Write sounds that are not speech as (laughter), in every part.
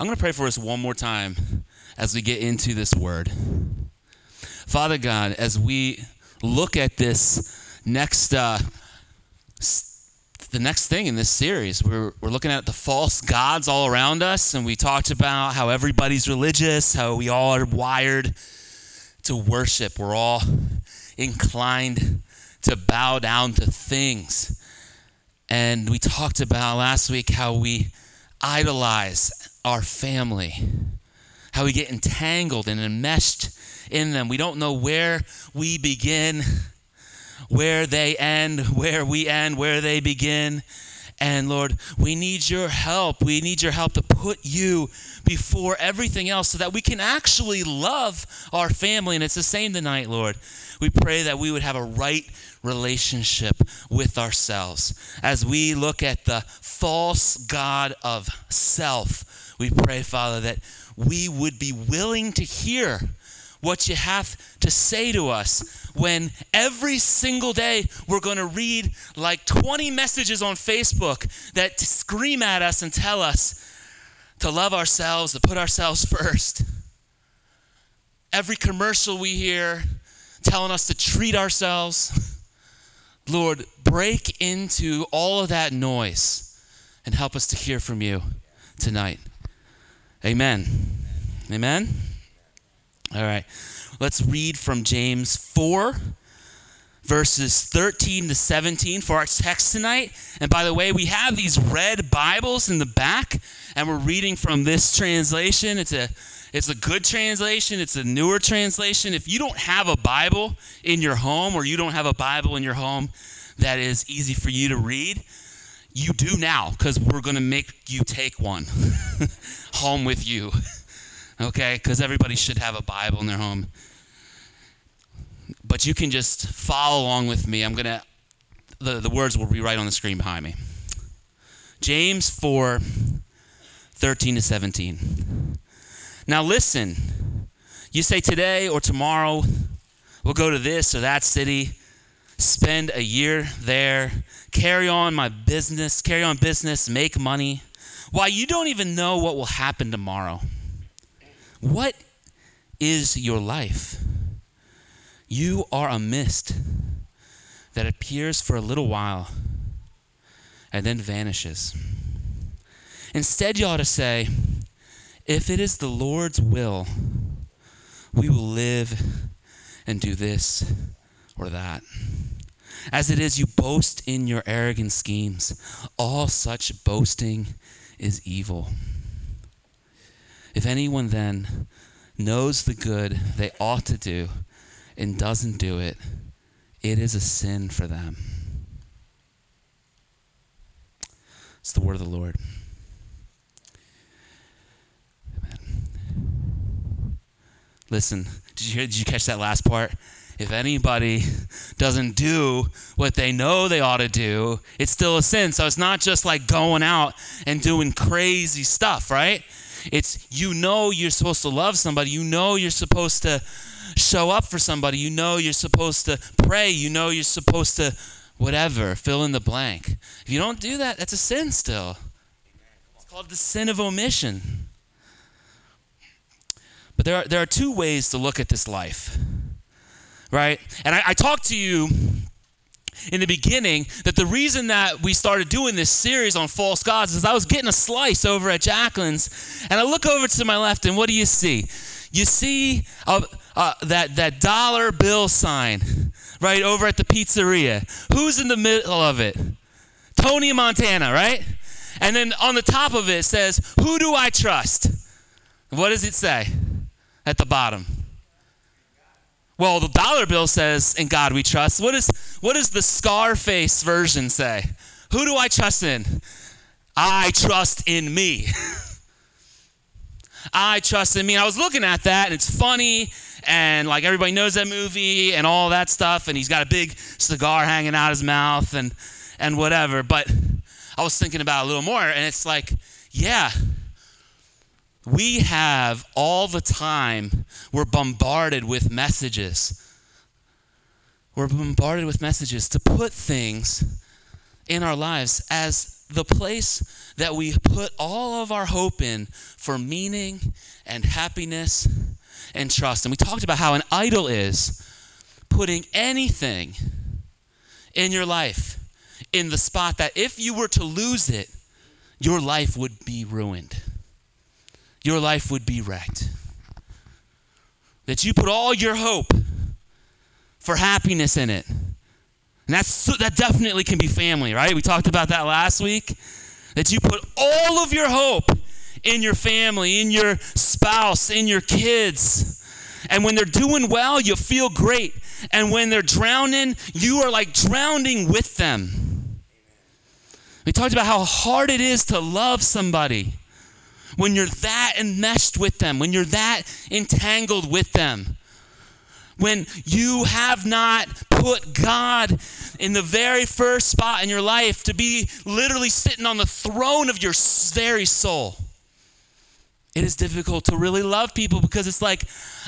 I'm going to pray for us one more time as we get into this word. Father God, as we look at this next uh, the next thing in this series. We're, we're looking at the false gods all around us, and we talked about how everybody's religious, how we all are wired to worship. We're all inclined to bow down to things. And we talked about last week how we idolize our family, how we get entangled and enmeshed in them. We don't know where we begin where they end, where we end, where they begin. And Lord, we need your help. We need your help to put you before everything else so that we can actually love our family. And it's the same tonight, Lord. We pray that we would have a right relationship with ourselves. As we look at the false God of self, we pray, Father, that we would be willing to hear what you have to say to us when every single day we're going to read like 20 messages on Facebook that scream at us and tell us to love ourselves, to put ourselves first. Every commercial we hear telling us to treat ourselves. (laughs) Lord, break into all of that noise and help us to hear from you tonight. Amen. Amen. All right. Let's read from James 4, verses 13 to 17 for our text tonight. And by the way, we have these red Bibles in the back, and we're reading from this translation. It's a it's a good translation, it's a newer translation. If you don't have a Bible in your home or you don't have a Bible in your home that is easy for you to read, you do now because we're going to make you take one (laughs) home with you okay? Because everybody should have a Bible in their home. But you can just follow along with me. I'm going to, the, the words will be right on the screen behind me. James 4 13 to 17. Now listen, you say today or tomorrow we'll go to this or that city, spend a year there, carry on my business, carry on business, make money. Why, you don't even know what will happen tomorrow. What is your life? You are a mist that appears for a little while and then vanishes. Instead, you ought to say, if it is the Lord's will, we will live and do this or that. As it is, you boast in your arrogant schemes. All such boasting is evil. If anyone then knows the good they ought to do and doesn't do it, it is a sin for them. It's the word of the Lord. Listen, did you, hear, did you catch that last part? If anybody doesn't do what they know they ought to do, it's still a sin. So it's not just like going out and doing crazy stuff, right? It's you know you're supposed to love somebody. You know you're supposed to show up for somebody. You know you're supposed to pray. You know you're supposed to whatever, fill in the blank. If you don't do that, that's a sin still. It's called the sin of omission. But there are, there are two ways to look at this life, right? And I, I talked to you in the beginning that the reason that we started doing this series on false gods is I was getting a slice over at Jacqueline's, and I look over to my left, and what do you see? You see uh, that, that dollar bill sign right over at the pizzeria. Who's in the middle of it? Tony Montana, right? And then on the top of it says, Who do I trust? What does it say at the bottom? Well, the dollar bill says, "In God we trust." What is what does the Scarface version say? Who do I trust in? I trust in me. (laughs) I trust in me. I was looking at that, and it's funny, and like everybody knows that movie and all that stuff, and he's got a big cigar hanging out his mouth and and whatever. But I was thinking about it a little more, and it's like, yeah, we have all the time, we're bombarded with messages. We're bombarded with messages to put things in our lives as the place that we put all of our hope in for meaning and happiness and trust. And we talked about how an idol is putting anything in your life in the spot that if you were to lose it, your life would be ruined. Your life would be wrecked. That you put all your hope for happiness in it. And that's that definitely can be family, right? We talked about that last week. That you put all of your hope in your family, in your spouse, in your kids. And when they're doing well, you feel great. And when they're drowning, you are like drowning with them. We talked about how hard it is to love somebody when you're that enmeshed with them, when you're that entangled with them. When you have not put God in the very first spot in your life to be literally sitting on the throne of your very soul it is difficult to really love people because it's like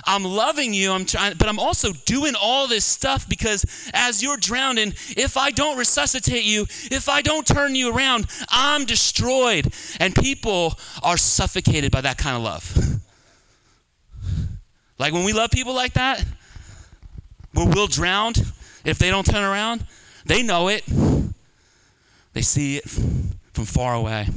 I'm loving you, I'm trying, but I'm also doing all this stuff because as you're drowning, if I don't resuscitate you, if I don't turn you around, I'm destroyed. And people are suffocated by that kind of love. like when we love people like that, where we'll drown if they don't turn around, they know it. They see it from far away.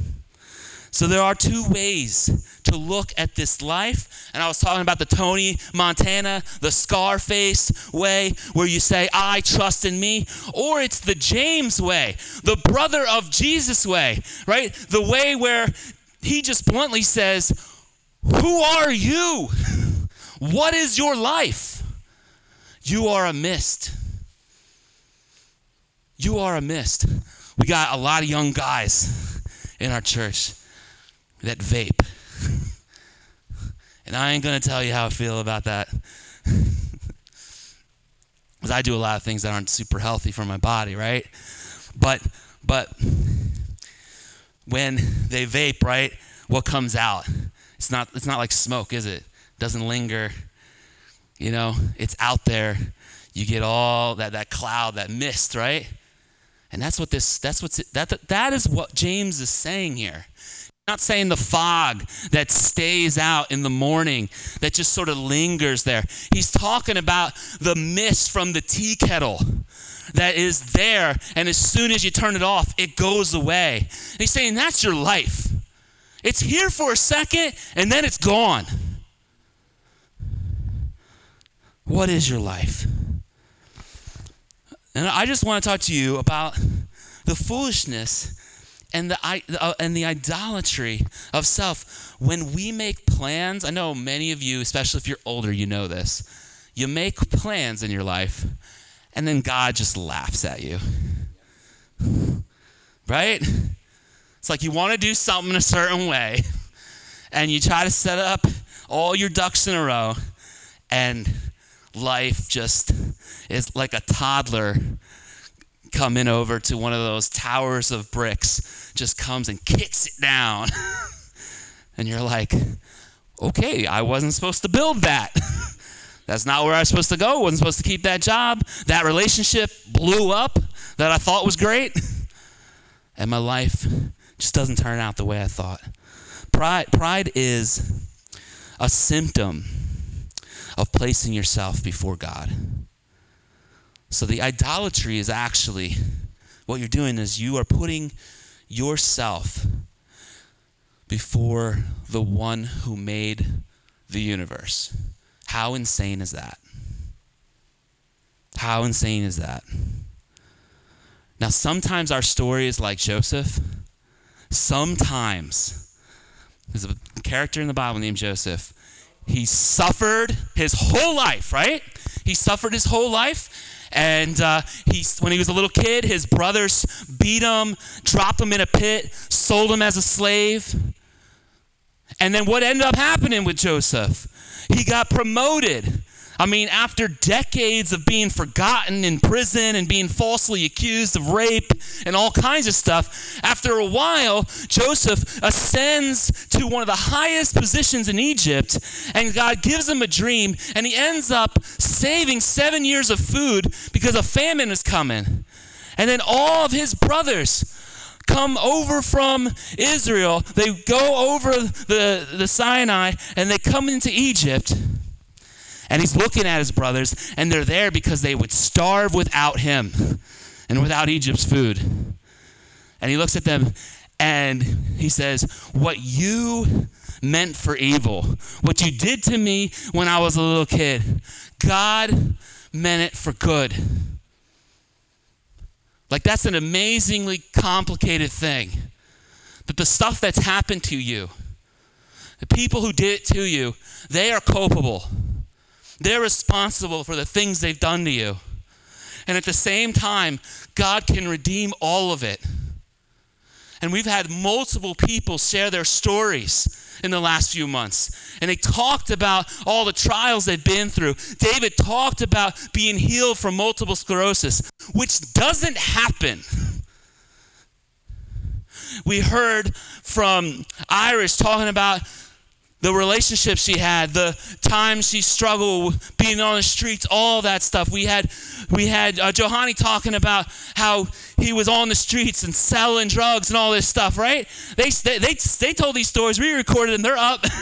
So there are two ways to look at this life. And I was talking about the Tony Montana, the Scarface way, where you say, I trust in me. Or it's the James way, the brother of Jesus way, right? The way where he just bluntly says, Who are you? (laughs) What is your life? You are a mist. You are a mist. We got a lot of young guys in our church that vape. And I ain't going to tell you how I feel about that. (laughs) Because I do a lot of things that aren't super healthy for my body, right? But, but when they vape, right, what comes out? It's not, it's not like smoke, is it? it doesn't linger. You know, it's out there. You get all that, that cloud, that mist, right? And that's what this, that's what's, that, that is what James is saying here not saying the fog that stays out in the morning, that just sort of lingers there. He's talking about the mist from the tea kettle that is there, and as soon as you turn it off, it goes away. And he's saying that's your life. It's here for a second, and then it's gone. What is your life? And I just want to talk to you about the foolishness and the, uh, and the idolatry of self. When we make plans, I know many of you, especially if you're older, you know this. You make plans in your life, and then God just laughs at you. (sighs) Right? It's like you want to do something a certain way, (laughs) and you try to set up all your ducks in a row, and life just is like a toddler coming over to one of those towers of bricks just comes and kicks it down. (laughs) and you're like, okay, I wasn't supposed to build that. (laughs) That's not where I was supposed to go. I wasn't supposed to keep that job. That relationship blew up that I thought was great. (laughs) And my life just doesn't turn out the way I thought. Pride, pride is a symptom of placing yourself before God. So the idolatry is actually what you're doing is you are putting yourself before the one who made the universe. How insane is that? How insane is that? Now, sometimes our story is like Joseph. Sometimes, there's a character in the Bible named Joseph. He suffered his whole life, right? He suffered his whole life and uh, he, when he was a little kid, his brothers beat him, dropped him in a pit, sold him as a slave. And then what ended up happening with Joseph? He got promoted I mean, after decades of being forgotten in prison and being falsely accused of rape and all kinds of stuff, after a while, Joseph ascends to one of the highest positions in Egypt, and God gives him a dream, and he ends up saving seven years of food because a famine is coming. And then all of his brothers come over from Israel. They go over the, the Sinai and they come into Egypt. And he's looking at his brothers, and they're there because they would starve without him and without Egypt's food. And he looks at them and he says, What you meant for evil, what you did to me when I was a little kid, God meant it for good. Like, that's an amazingly complicated thing. That the stuff that's happened to you, the people who did it to you, they are culpable. They're responsible for the things they've done to you. And at the same time, God can redeem all of it. And we've had multiple people share their stories in the last few months. And they talked about all the trials they've been through. David talked about being healed from multiple sclerosis, which doesn't happen. We heard from Iris talking about the relationships she had, the times she struggled being on the streets, all that stuff. We had we had uh, Johanny talking about how he was on the streets and selling drugs and all this stuff, right? They they they, they told these stories. We recorded them. They're up. (laughs)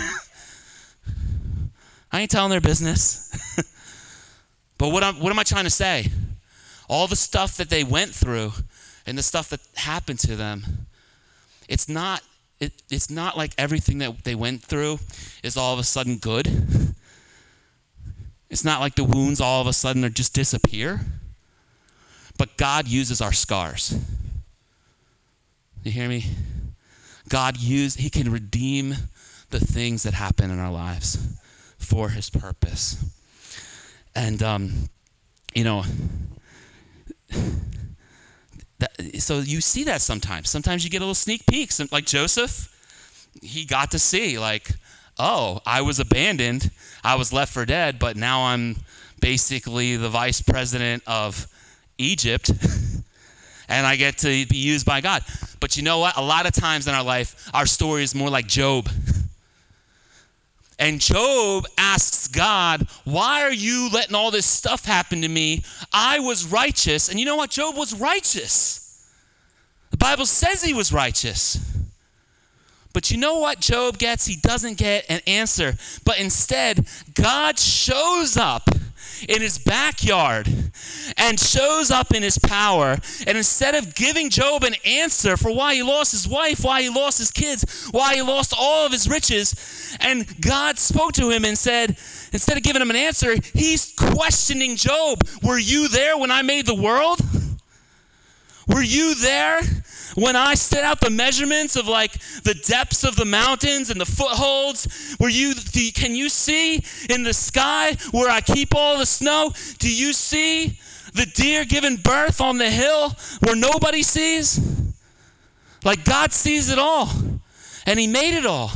I ain't telling their business. (laughs) but what I'm, what am I trying to say? All the stuff that they went through and the stuff that happened to them, it's not it, it's not like everything that they went through is all of a sudden good. It's not like the wounds all of a sudden are just disappear. But God uses our scars. You hear me? God use He can redeem the things that happen in our lives for His purpose. And um, you know, that, so you see that sometimes. Sometimes you get a little sneak peeks, like Joseph. He got to see, like, oh, I was abandoned, I was left for dead, but now I'm basically the vice president of Egypt, (laughs) and I get to be used by God. But you know what? A lot of times in our life, our story is more like Job. (laughs) And Job asks God, Why are you letting all this stuff happen to me? I was righteous. And you know what? Job was righteous. The Bible says he was righteous. But you know what Job gets? He doesn't get an answer. But instead, God shows up in his backyard and shows up in his power. And instead of giving Job an answer for why he lost his wife, why he lost his kids, why he lost all of his riches, and God spoke to him and said, instead of giving him an answer, he's questioning Job Were you there when I made the world? Were you there when I set out the measurements of like the depths of the mountains and the footholds, where you the, can you see in the sky where I keep all the snow? Do you see the deer giving birth on the hill where nobody sees? Like God sees it all, and He made it all.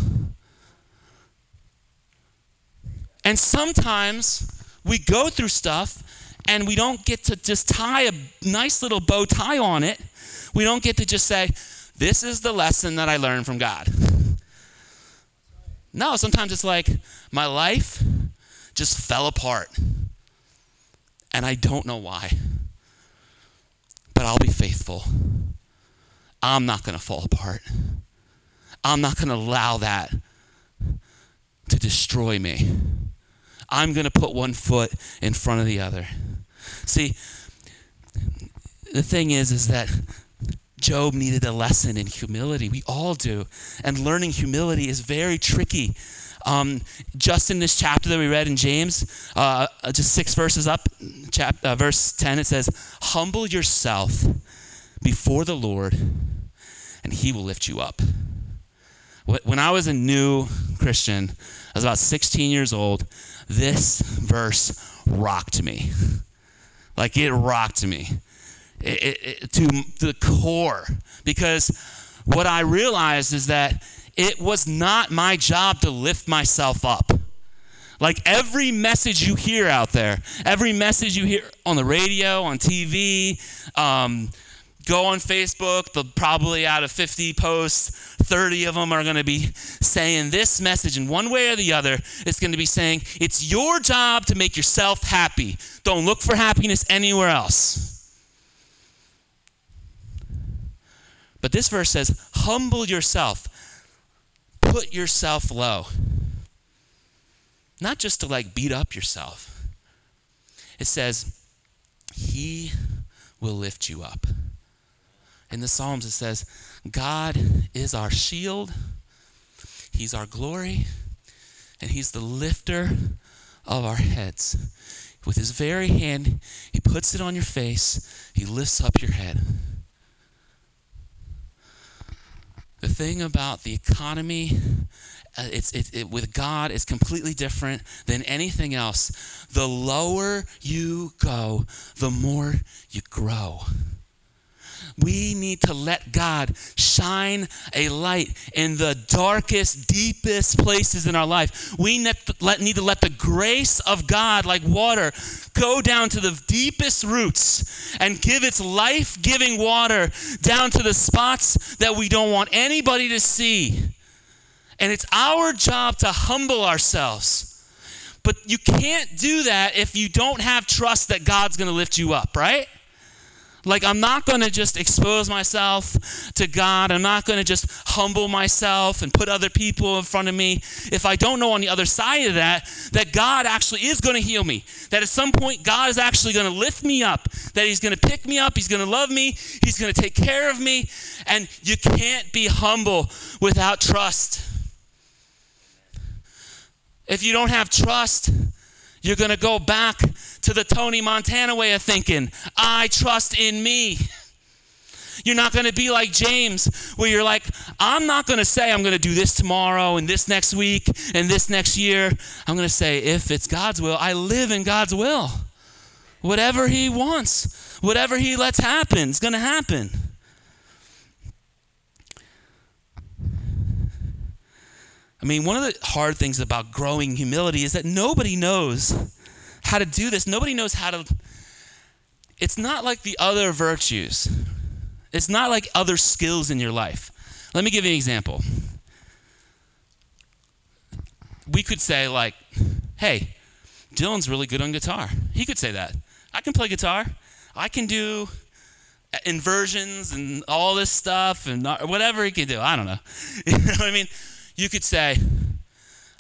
And sometimes we go through stuff and we don't get to just tie a nice little bow tie on it we don't get to just say, This is the lesson that I learned from God. No, sometimes it's like, My life just fell apart. And I don't know why. But I'll be faithful. I'm not going to fall apart. I'm not going to allow that to destroy me. I'm going to put one foot in front of the other. See, the thing is, is that Job needed a lesson in humility. We all do. And learning humility is very tricky. Um, just in this chapter that we read in James, uh, just six verses up, chap- uh, verse 10, it says, Humble yourself before the Lord, and he will lift you up. When I was a new Christian, I was about 16 years old, this verse rocked me. Like it rocked me to the core because what I realized is that it was not my job to lift myself up. Like every message you hear out there, every message you hear on the radio, on TV, um, go on Facebook, the, probably out of 50 posts, 30 of them are going to be saying this message in one way or the other. It's going to be saying, it's your job to make yourself happy. Don't look for happiness anywhere else. But this verse says, humble yourself, put yourself low. Not just to like beat up yourself. It says, He will lift you up. In the Psalms, it says, God is our shield, He's our glory, and He's the lifter of our heads. With His very hand, He puts it on your face, He lifts up your head. The thing about the economy uh, it's it, it, with God, is completely different than anything else. The lower you go, the more you grow. We need to let God shine a light in the darkest, deepest places in our life. We need to let the grace of God, like water, go down to the deepest roots and give its life giving water down to the spots that we don't want anybody to see. And it's our job to humble ourselves. But you can't do that if you don't have trust that God's going to lift you up, right? Like, I'm not going to just expose myself to God. I'm not going to just humble myself and put other people in front of me if I don't know on the other side of that that God actually is going to heal me. That at some point, God is actually going to lift me up. That He's going to pick me up. He's going to love me. He's going to take care of me. And you can't be humble without trust. If you don't have trust, you're going to go back to the Tony Montana way of thinking. I trust in me. You're not going to be like James, where you're like, I'm not going to say I'm going to do this tomorrow and this next week and this next year. I'm going to say, if it's God's will, I live in God's will. Whatever He wants, whatever He lets happen, is going to happen. I mean, one of the hard things about growing humility is that nobody knows how to do this. Nobody knows how to. It's not like the other virtues, it's not like other skills in your life. Let me give you an example. We could say, like, hey, Dylan's really good on guitar. He could say that. I can play guitar. I can do inversions and all this stuff and whatever he can do. I don't know. (laughs) You know what I mean? You could say,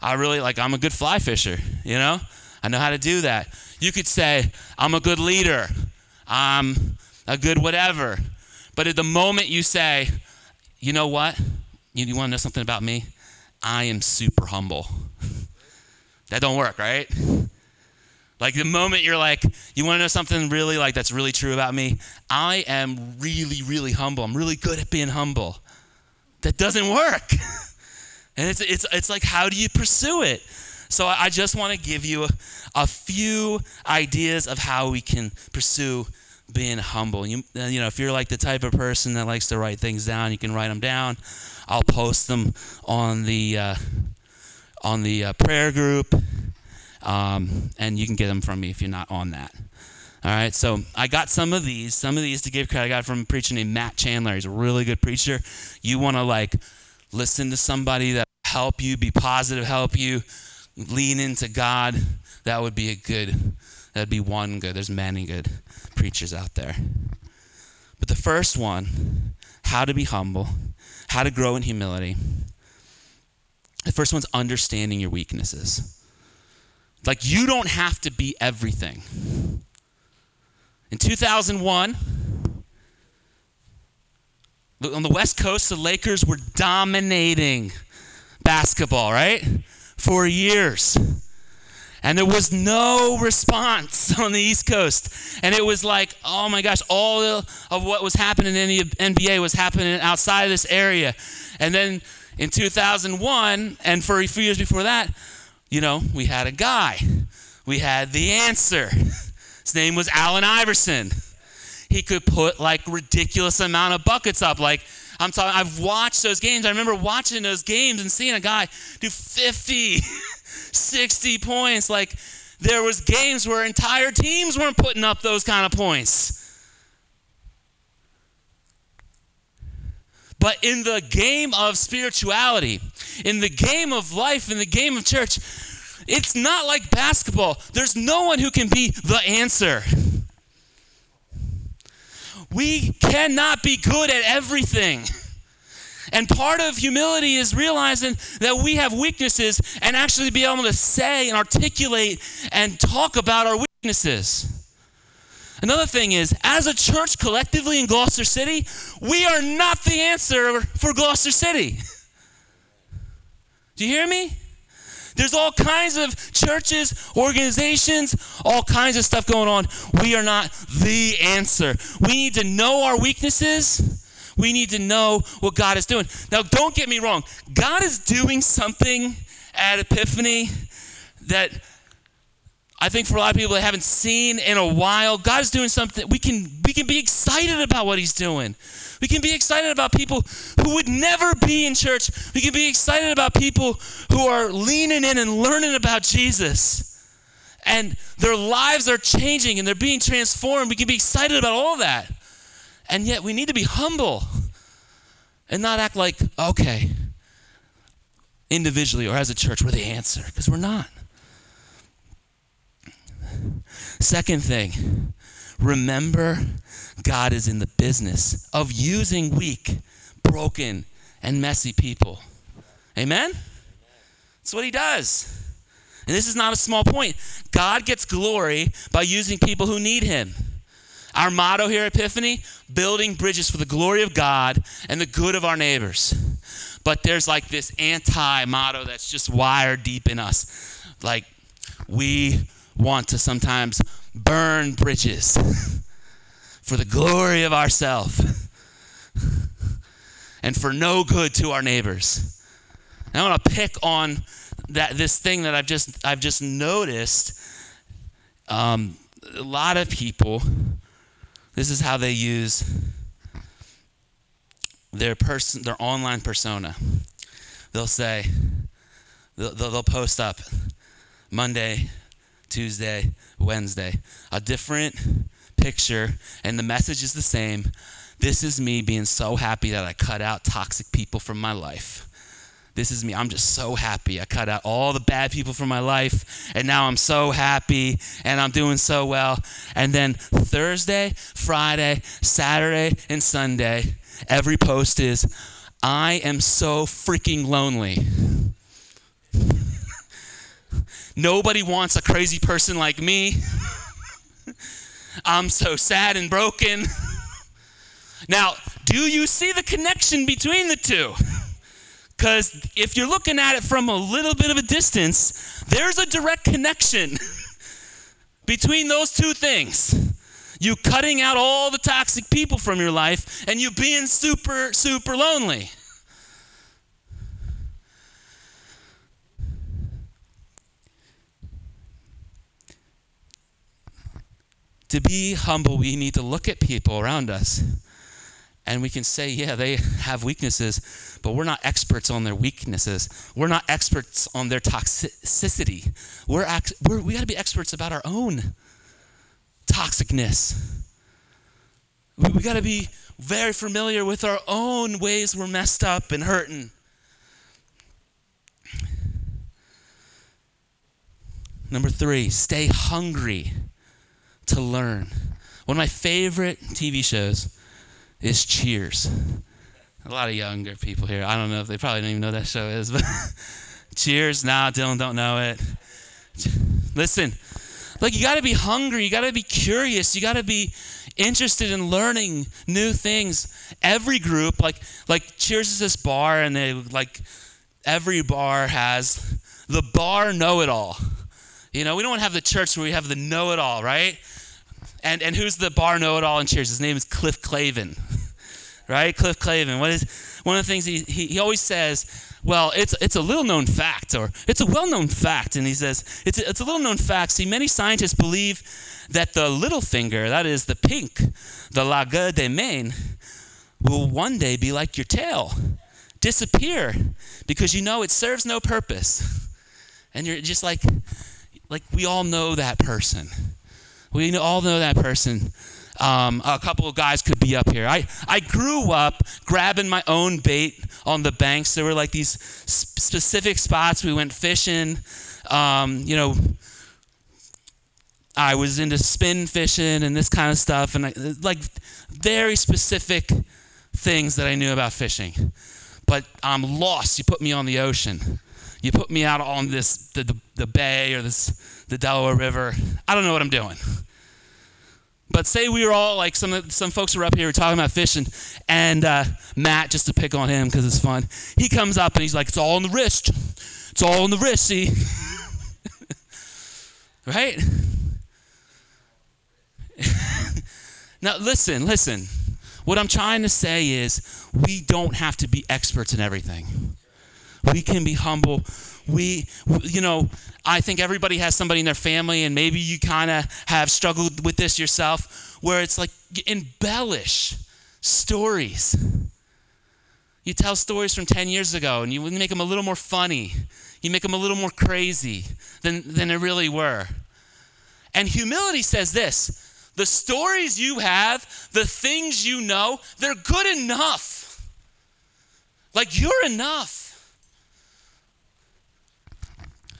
I really like, I'm a good fly fisher, you know? I know how to do that. You could say, I'm a good leader. I'm a good whatever. But at the moment you say, you know what? You, you want to know something about me? I am super humble. that don't work, right? Like the moment you're like, you want to know something really like that's really true about me? I am really, really humble. I'm really good at being humble. That doesn't work. (laughs) And it's, it's, it's like, how do you pursue it? So I just want to give you a, a, few ideas of how we can pursue being humble. You, uh, you know, if you're like the type of person that likes to write things down, you can write them down. I'll post them on the uh, on the uh, prayer group, um, and you can get them from me if you're not on that. All right, so I got some of these. Some of these to give credit. I got from a preacher named Matt Chandler. He's a really good preacher. You want to like listen to somebody that help you, be positive, help you, lean into God, that would be a good, that'd be one good. There's many good preachers out there. But the first one, how to be humble, how to grow in humility. The first one's understanding your weaknesses. Like, you don't have to be everything. In 2001, on the West Coast, the Lakers were dominating basketball, right? For years. And there was no response (laughs) on the East Coast. And it was like, oh my gosh, all of what was happening in the NBA was happening outside of this area. And then in 2001, and for a few years before that, you know, we had a guy. We had the answer. (laughs) His name was Allen Iverson he could put like ridiculous amount of buckets up. Like I'm talking, I've watched those games. I remember watching those games and seeing a guy do 50, (laughs) 60 points. Like there was games where entire teams weren't putting up those kind of points. But in the game of spirituality, in the game of life, in the game of church, it's not like basketball. There's no one who can be the answer. We cannot be good at everything. And part of humility is realizing that we have weaknesses and actually be able to say and articulate and talk about our weaknesses. Another thing is, as a church collectively in Gloucester City, we are not the answer for Gloucester City. Do you hear me? There's all kinds of churches, organizations, all kinds of stuff going on. We are not the answer. We need to know our weaknesses. We need to know what God is doing. Now, don't get me wrong. God is doing something at Epiphany that I think for a lot of people that haven't seen in a while, God is doing something. We can we can be excited about what He's doing. We can be excited about people who would never be in church. We can be excited about people who are leaning in and learning about Jesus. And their lives are changing and they're being transformed. We can be excited about all that. And yet we need to be humble and not act like, okay, individually or as a church, we're the answer, because we're not. Second thing, remember God is in the business of using weak, broken, and messy people. Amen? That's what he does. And this is not a small point. God gets glory by using people who need him. Our motto here at Epiphany building bridges for the glory of God and the good of our neighbors. But there's like this anti motto that's just wired deep in us. Like, we want to sometimes burn bridges (laughs) for the glory of ourself (laughs) and for no good to our neighbors. And I want to pick on that this thing that I've just I've just noticed. Um, a lot of people, this is how they use their person, their online persona. They'll say, they'll, they'll post up Monday, Tuesday, Wednesday, a different picture, and the message is the same. This is me being so happy that I cut out toxic people from my life. This is me. I'm just so happy. I cut out all the bad people from my life, and now I'm so happy and I'm doing so well. And then Thursday, Friday, Saturday, and Sunday, every post is, I am so freaking lonely. Nobody wants a crazy person like me. (laughs) I'm so sad and broken. (laughs) now, do you see the connection between the two? (laughs) Because if you're looking at it from a little bit of a distance, there's a direct connection between those two things. You cutting out all the toxic people from your life and you being super, super lonely. To be humble, we need to look at people around us and we can say, yeah, they have weaknesses, but we're not experts on their weaknesses. We're not experts on their toxicity. We're, we're we got to be experts about our own toxicness. We, we got to be very familiar with our own ways we're messed up and hurting. Number three, stay hungry to learn. One of my favorite TV shows is Cheers. A lot of younger people here. I don't know if they probably don't even know that show is, (laughs) but Cheers. Nah, Dylan don't know it. Listen, like you got to be hungry. You got to be curious. You got to be interested in learning new things. Every group, like like Cheers is this bar, and they like every bar has the bar know-it-all. You know, we don't have the church where we have the know-it-all, right? And, and who's the bar know-it-all in Cheers? His name is Cliff Clavin, (laughs) right? Cliff Clavin. What is one of the things he, he, he always says? Well, it's it's a little known fact, or it's a well known fact, and he says it's a, it's a little known fact. See, many scientists believe that the little finger, that is the pink, the la gueule de main, will one day be like your tail, disappear, because you know it serves no purpose, and you're just like like we all know that person. We all know that person. Um, a couple of guys could be up here. I, I grew up grabbing my own bait on the banks. There were like these specific spots we went fishing. Um, you know, I was into spin fishing and this kind of stuff, and I, like very specific things that I knew about fishing. But I'm lost. You put me on the ocean. You put me out on this the, the, the bay or this the Delaware River. I don't know what I'm doing. But say we were all like some some folks were up here talking about fishing, and uh, Matt, just to pick on him because it's fun, he comes up and he's like, "It's all in the wrist. It's all in the wrist. See, (laughs) right?" (laughs) now listen, listen. What I'm trying to say is, we don't have to be experts in everything. We can be humble. We, you know, I think everybody has somebody in their family, and maybe you kind of have struggled with this yourself, where it's like embellish stories. You tell stories from 10 years ago, and you make them a little more funny. You make them a little more crazy than, than they really were. And humility says this the stories you have, the things you know, they're good enough. Like you're enough.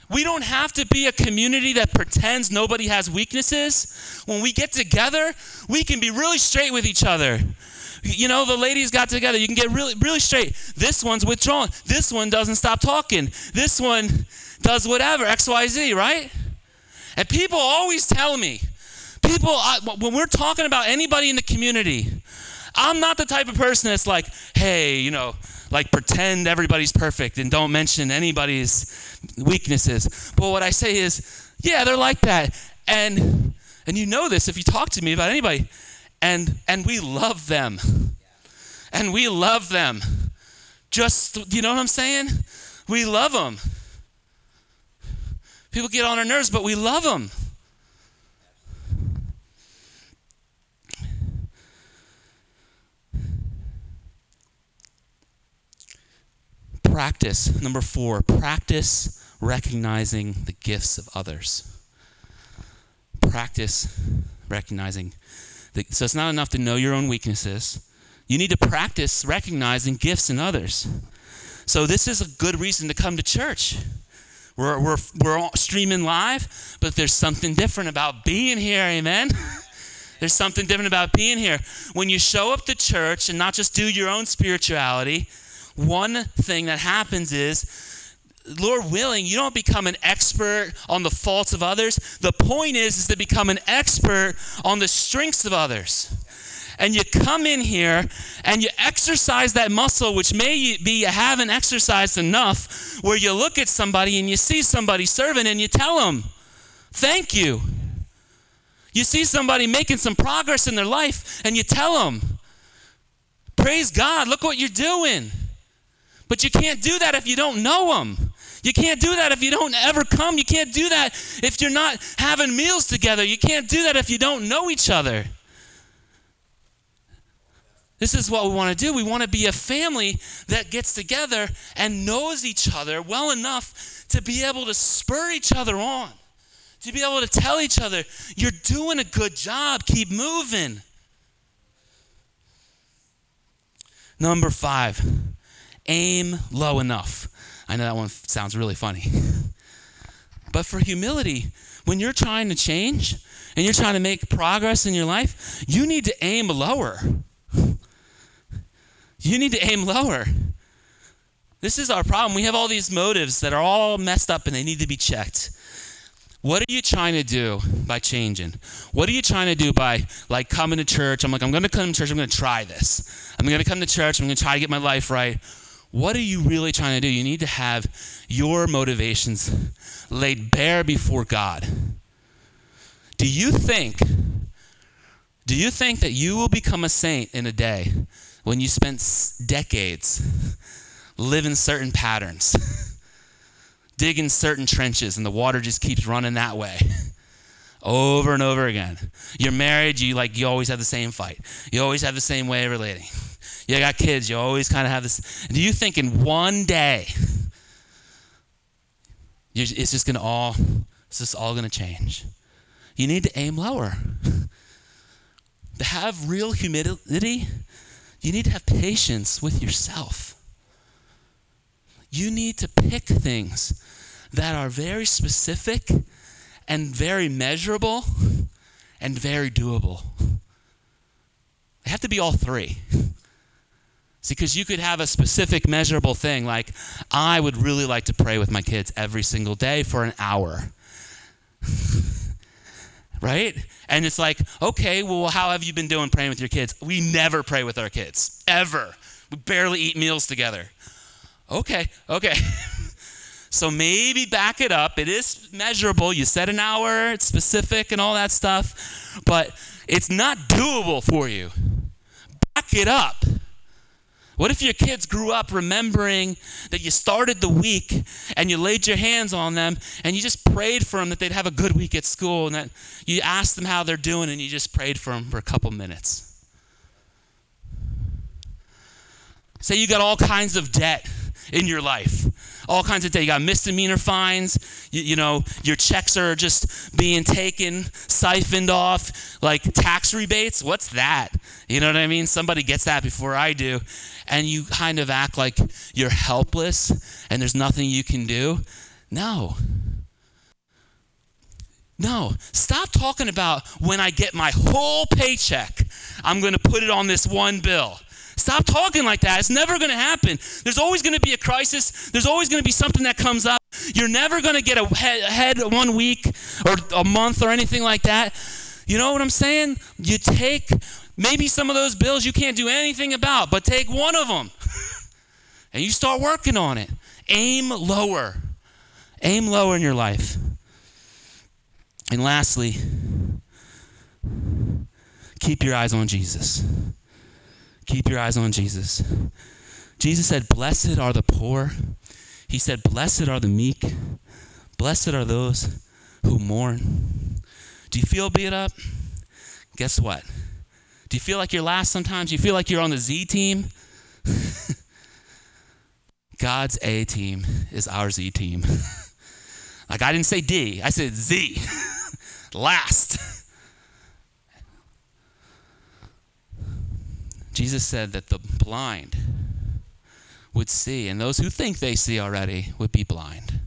We don't have to be a community that pretends nobody has weaknesses. When we get together, we can be really straight with each other. You know, the ladies got together. You can get really, really straight. This one's withdrawn. This one doesn't stop talking. This one does whatever, XYZ, right? And people always tell me, people, I, when we're talking about anybody in the community, I'm not the type of person that's like, hey, you know, like pretend everybody's perfect and don't mention anybody's weaknesses. But what I say is, yeah, they're like that. And and you know this if you talk to me about anybody. And and we love them. And we love them. Just you know what I'm saying? We love them. People get on our nerves, but we love them. Practice, number four, practice recognizing the gifts of others. Practice recognizing. The, so it's not enough to know your own weaknesses. You need to practice recognizing gifts in others. So this is a good reason to come to church. We're, we're, we're streaming live, but there's something different about being here, amen? (laughs) there's something different about being here. When you show up to church and not just do your own spirituality, one thing that happens is Lord willing, you don't become an expert on the faults of others. The point is, is to become an expert on the strengths of others. And you come in here and you exercise that muscle, which may be you haven't exercised enough, where you look at somebody and you see somebody serving and you tell them, Thank you. You see somebody making some progress in their life and you tell them, Praise God, look what you're doing. But you can't do that if you don't know them. You can't do that if you don't ever come. You can't do that if you're not having meals together. You can't do that if you don't know each other. This is what we want to do. We want to be a family that gets together and knows each other well enough to be able to spur each other on, to be able to tell each other, You're doing a good job, keep moving. Number five aim low enough. I know that one sounds really funny. (laughs) but for humility, when you're trying to change and you're trying to make progress in your life, you need to aim lower. You need to aim lower. This is our problem. We have all these motives that are all messed up and they need to be checked. What are you trying to do by changing? What are you trying to do by like coming to church? I'm like, I'm going to come to church. I'm going to try this. I'm going to come to church. I'm going to try to get my life right what are you really trying to do? You need to have your motivations laid bare before God. Do you think do you think that you will become a saint in a day when you spent decades living certain patterns, (laughs) digging certain trenches and the water just keeps running that way? (laughs) over and over again. You're married, you like you always have the same fight. You always have the same way of relating you got kids, you always kind of have this. Do you think in one day, it's just going to all, it's just all going to change? You need to aim lower. (laughs) to have real humility, you need to have patience with yourself. You need to pick things that are very specific and very measurable and very doable. They have to be all three. See, because you could have a specific measurable thing like, I would really like to pray with my kids every single day for an hour. (laughs) right? And it's like, okay, well, how have you been doing praying with your kids? We never pray with our kids, ever. We barely eat meals together. Okay, okay. (laughs) so maybe back it up. It is measurable. You said an hour, it's specific and all that stuff, but it's not doable for you. Back it up. What if your kids grew up remembering that you started the week and you laid your hands on them and you just prayed for them that they'd have a good week at school and that you asked them how they're doing and you just prayed for them for a couple minutes? Say you got all kinds of debt in your life all kinds of things. You got misdemeanor fines. You, you, know, your checks are just being taken, siphoned off, like tax rebates. What's that? You know what I mean? Somebody gets that before I do. And you kind of act like you're helpless and there's nothing you can do. No. No, stop talking about when I get my whole paycheck, I'm going to put it on this one bill. Stop talking like that. It's never going to happen. There's always going to be a crisis. There's always going to be something that comes up. You're never going to get ahead one week or a month or anything like that. You know what I'm saying? You take maybe some of those bills you can't do anything about, but take one of them (laughs) and you start working on it. Aim lower. Aim lower in your life. And lastly, keep your eyes on Jesus. Keep your eyes on Jesus. Jesus said, Blessed are the poor. He said, Blessed are the meek. Blessed are those who mourn. Do you feel beat up? Guess what? Do you feel like you're last sometimes? Do you feel like you're on the Z team? (laughs) God's A team is our Z team. (laughs) like I didn't say D, I said Z. (laughs) last. Jesus said that the blind would see, and those who think they see already would be blind.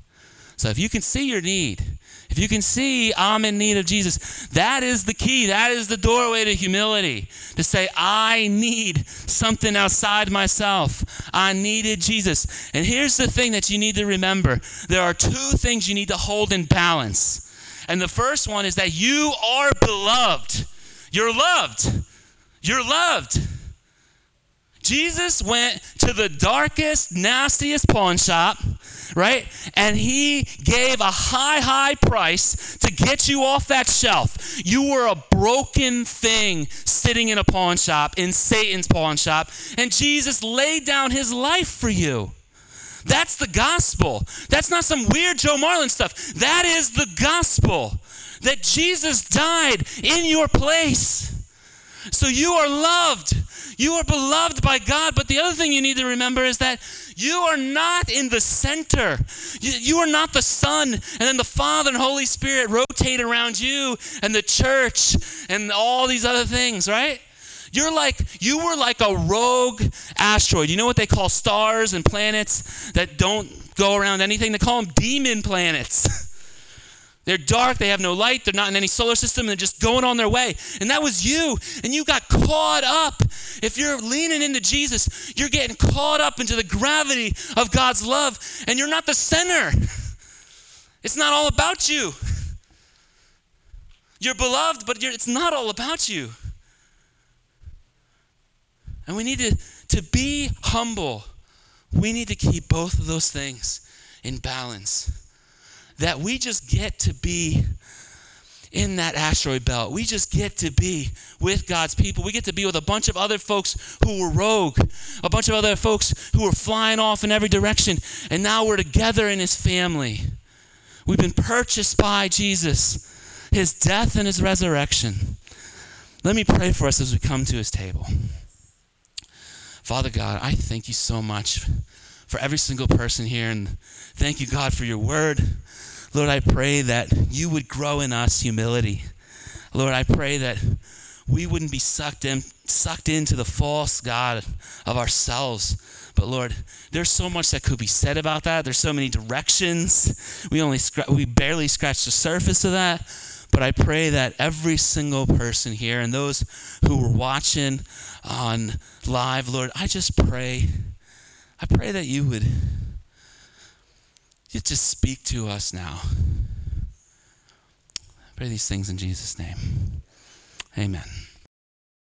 So if you can see your need, if you can see I'm in need of Jesus, that is the key. That is the doorway to humility. To say, I need something outside myself. I needed Jesus. And here's the thing that you need to remember there are two things you need to hold in balance. And the first one is that you are beloved. You're loved. You're loved. Jesus went to the darkest, nastiest pawn shop, right? And he gave a high, high price to get you off that shelf. You were a broken thing sitting in a pawn shop, in Satan's pawn shop, and Jesus laid down his life for you. That's the gospel. That's not some weird Joe Marlin stuff. That is the gospel. That Jesus died in your place. So you are loved. You are beloved by God. But the other thing you need to remember is that you are not in the center. You, you, are not the Son, and then the Father and Holy Spirit rotate around you and the church and all these other things, right? You're like, you were like a rogue asteroid. You know what they call stars and planets that don't go around anything? They call them demon planets. (laughs) They're dark, they have no light, they're not in any solar system, they're just going on their way. And that was you. And you got caught up. If you're leaning into Jesus, you're getting caught up into the gravity of God's love, and you're not the center. It's not all about you. You're beloved, but you're, it's not all about you. And we need to, to be humble. We need to keep both of those things in balance that we just get to be in that asteroid belt. We just get to be with God's people. We get to be with a bunch of other folks who were rogue, a bunch of other folks who were flying off in every direction, and now we're together in His family. We've been purchased by Jesus, His death and His resurrection. Let me pray for us as we come to His table. Father God, I thank you so much for every single person here, and thank you, God, for your word. Lord, I pray that you would grow in us humility. Lord, I pray that we wouldn't be sucked in, sucked into the false God of ourselves, But Lord, there's so much that could be said about that. There's so many directions. We only we barely scratched the surface of that. But I pray that every single person here and those who were watching on live, Lord, I just pray, I pray that you would you just speak to us now. Pray these things in Jesus' name. Amen.